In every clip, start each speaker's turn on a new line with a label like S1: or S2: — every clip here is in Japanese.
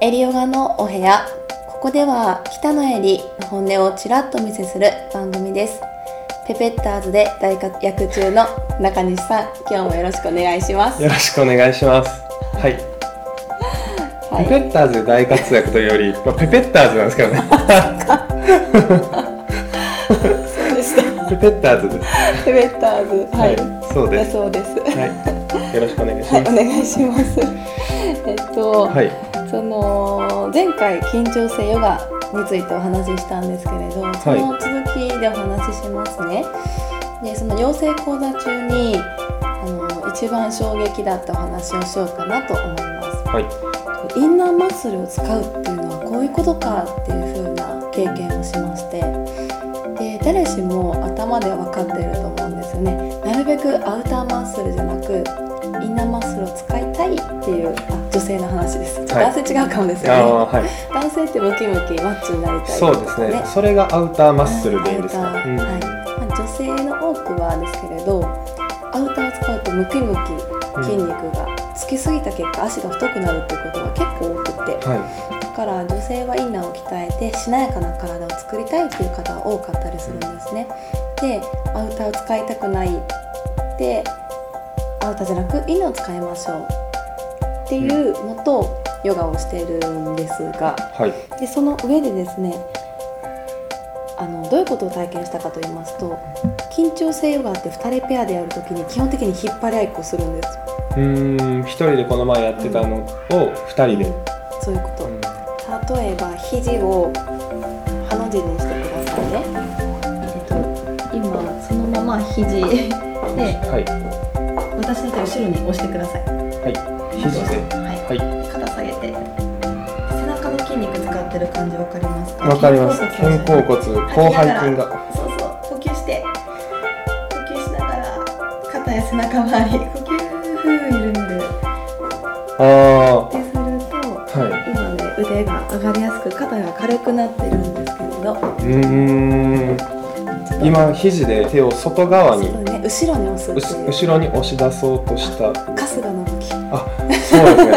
S1: エリヨガのお部屋ここでは北のエリの本音をちらっとお見せする番組ですペペッターズで大活躍中の中西さん今日もよろしくお願いします
S2: よろしくお願いします。はい。
S1: はい
S2: ペペッターズで大活躍というより、まあ、ペペッターズなんですけどね。ペペッターズです。
S1: ペペッターズはい、
S2: そうです。
S1: だそうです
S2: はい。よろしくお願いし
S1: はい、お
S2: ます。
S1: 願いします。えっと、
S2: はい。
S1: その前回緊張性ヨガについてお話ししたんですけれど、その続きでお話ししますね。で、その養成講座中にあの一番衝撃だったお話をしようかなと思います。
S2: はい。
S1: インナーマッスルを使うっていうのはこういうことかっていう風な経験をしましてで誰しも頭では分かっていると思うんですよねなるべくアウターマッスルじゃなくインナーマッスルを使いたいっていう性の話です、
S2: はい。
S1: 男性違うかもですよね。
S2: はい。
S1: 男性ってムキムキマッチョになりたい
S2: そうですね。それがアウターマッスルでいいんですか？うん。
S1: はい。まあ、女性の多くはですけれどアウターを使うとムキムキ筋肉がつきすぎた結果足が太くなるっていうことが結構多くて。
S2: はい。
S1: だから女性はインナーを鍛えてしなやかな体を作りたいっていう方が多かったりするんですね。でアウターを使いたくない。でアウターじゃなくインナーを使いましょうっていうのとヨガをしているんですが
S2: はい。
S1: でその上でですねあのどういうことを体験したかと言いますと緊張性ヨガって2人ペアでやるときに基本的に引っ張り合いっこするんです。
S2: うーん、一人でこの前やってたのを二人で。
S1: そういうこと。
S2: うん
S1: 例えば肘をハの字にしてくださいね。えっと今そのまま肘で
S2: はい。
S1: 私の手を後ろに押してください。
S2: はい。肘で。
S1: はい。
S2: はい。
S1: 肩下げて背中の筋肉使ってる感じわかりますか？
S2: わかります。
S1: 肩
S2: 肩甲骨、広背筋が。
S1: そうそう呼吸して呼吸しながら肩や背中周り呼吸ふー緩める
S2: あ
S1: ですると、
S2: あ。はい。
S1: 今ね腕が上がりやすく肩が軽くなっているんですけれど
S2: うーん。今肘で手を外側に。
S1: ね後ろに押す
S2: 後ろに押し出そうとした。
S1: 春日の動き。
S2: あそうですね。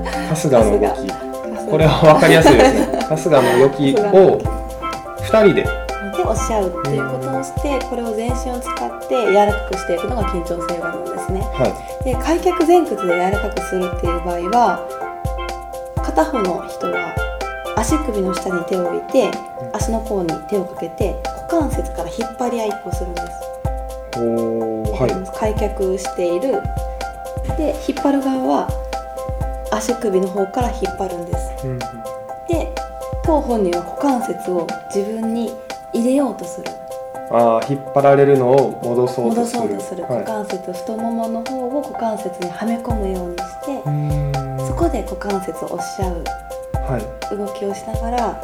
S2: 春日の動き。これは分かりやすいですね。春日。の動きを2人で。
S1: で押し合うっていうことをしてこれを全身を使って柔らかくしていくのが緊張性ヨガなんですね。
S2: は
S1: で開脚前屈で柔らかくするっていう場合は片方の人は足首の下に手を置いて足の甲に手をかけて股関節から引っ張り合いっこするんです。
S2: はい。
S1: 開脚している。で引っ張る側は足首の方から引っ張るんです。
S2: うん
S1: で当本人は股関節を自分に入れようとする。
S2: あー引っ張られるのを戻そうと
S1: 戻
S2: する。
S1: そうとする。股
S2: は
S1: 関節、太ももの方を股関節にはめ込むようにしてそこで股関節を押し合う
S2: はい。
S1: 動きをしながら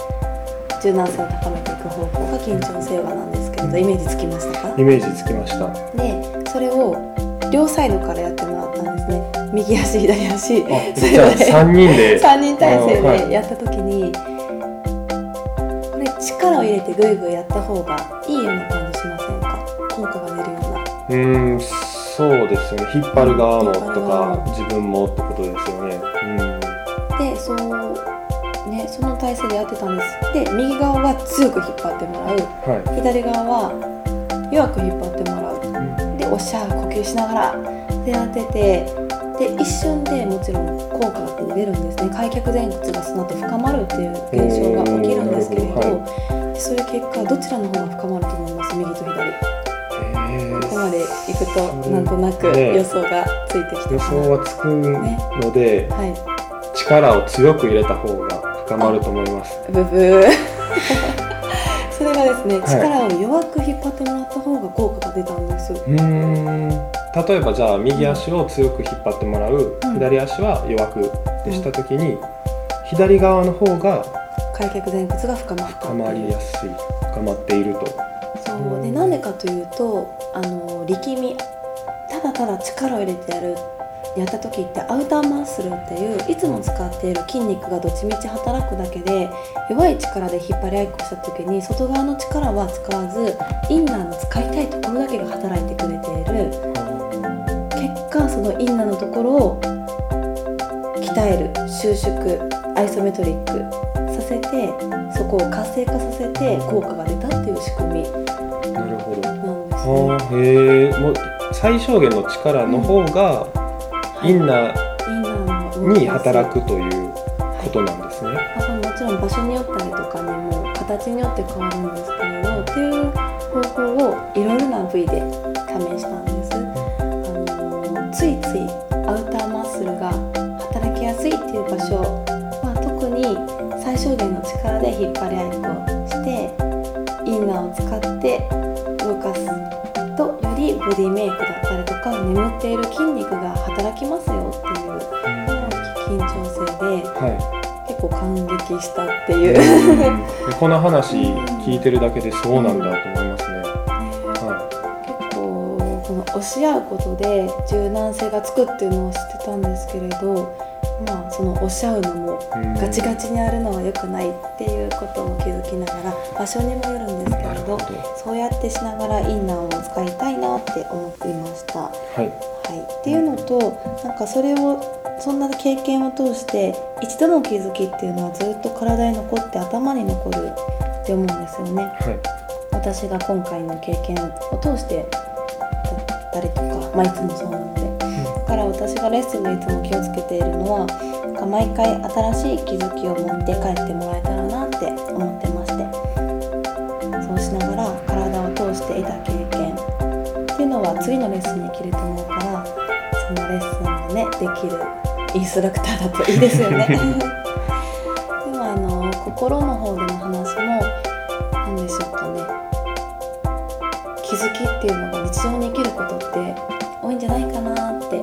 S1: 柔軟性を高めていく方法が緊張性ヨガなんですけれどイメージつきましたか？
S2: イメージつきました。
S1: でそれを両サイドからやってもらったんですね。右足左足。
S2: あ
S1: それで。
S2: 3人で。
S1: 3人体制でやった時にこれ力を入れてグイグイやった方がいいような感じしませんか？効果が出るような。
S2: うーんそうですよね。引っ張る側もとか自分もってことですよね。うん。
S1: でそうねその体勢でやってたんです。で右側は強く引っ張ってもらう。
S2: は
S1: 左側は弱く引っ張ってもらう。
S2: いうん。
S1: でおっしゃ呼吸しながら。でやっててで一瞬でもちろん効果が出るんですね。開脚前屈がその後深まるっていう現象が起きるんですけれど。
S2: おーなるほ
S1: でそれ結果どちらの方が深まると思います？右と左。ここまでいくとなんとなく
S2: ね。
S1: 予想がついてき
S2: 予
S1: たかな。
S2: 想はつくので、
S1: はい。
S2: 力を強く入れた方が深まると思います。
S1: ブブー。それがですね、
S2: はい。
S1: 力を弱く引っ張ってもらった方が効果が出たんです。
S2: うーん。例えばじゃあ右足を強く引っ張ってもらう、
S1: うん。
S2: 左足は弱くでした時に、左側の方が
S1: 開脚前屈が深まった
S2: 深まりやすい深まっていると。
S1: そう。でなんでかというとあの力みただただ力を入れてやるやった時ってアウターマッスルっていういつも使っている筋肉がどっちみち働くだけで弱い力で引っ張り合いっこした時に外側の力は使わずインナーの使いたいところだけが働いてくれている。結果そのインナーのところを鍛える収縮アイソメトリックさせてそこを活性化させて効果が出たっていう仕組み。
S2: なるほど。
S1: なんです
S2: あ
S1: ね。
S2: 最小限の力の方がインナー
S1: インナー
S2: に働くということなんですね。
S1: まあ、もちろん場所によったりとかにも形によって変わるんですけれどっていう方法をいろいろな部位で試したんです、あのついついアウターマッスルが働きやすいっていう場所は特に最小限の力で引っ張り合いっこしてインナーを使っボディメイクだったりとか眠っている筋肉が働きますよっていう緊張性で
S2: は
S1: 結構感激したって
S2: い。
S1: いう、
S2: でこの話聞いてるだけでそうなんだと思いますね。は
S1: 結構この押し合うことで柔軟性がつくっていうのを知ってたんですけれどまあその押し合うのもガチガチにやるのは良くないっていうことも気づきながら場所にもよるんですけれど。そうやってしながらインナーを使いたいなって思っていました。は
S2: はい。
S1: い、っていうのとなんかそれをそんな経験を通して一度の気づきっていうのはずっと体に残って頭に残るって思うんですよね。
S2: はい。
S1: 私が今回の経験を通してだったりとか、まあ、いつもそうなのでだから私がレッスンでいつも気をつけているのは毎回新しい気づきを持って帰ってもらえたらなって思ってましてそうしながら体を通して得た経験っていうのは次のレッスンに生きると思うからそのレッスンがねできるインストラクターだといいですよね。でもあの心の方での話も何でしょうかね気づきっていうのが日常に生きることって多いんじゃないかなって。で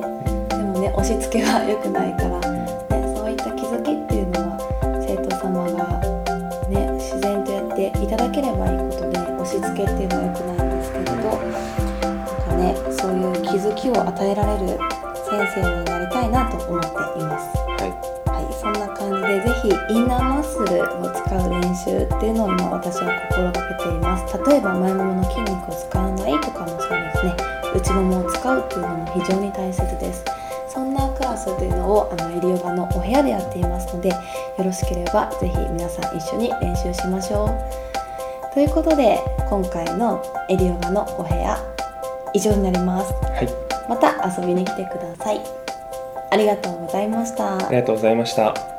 S1: もね押し付けは良くないから、ね、そういった気づきっていうのは生徒様が、ね、自然とやっていただければいいことで押し付けっていうのは良くないんですけれど。なんかねそういう気づきを与えられる先生になりたいなと思っています。感じでぜひインナーマッスルを使う練習っていうのを今私は心がけています例えば前ももの筋肉を使わないとかもそうですね内ももを使うっていうのも非常に大切ですそんなクラスというのをあのエリヨガのお部屋でやっていますのでよろしければぜひ皆さん一緒に練習しましょうということで今回のエリヨガのお部屋以上になります
S2: い。はい。
S1: また遊びに来てくださいありがとうございました
S2: ありがとうございました。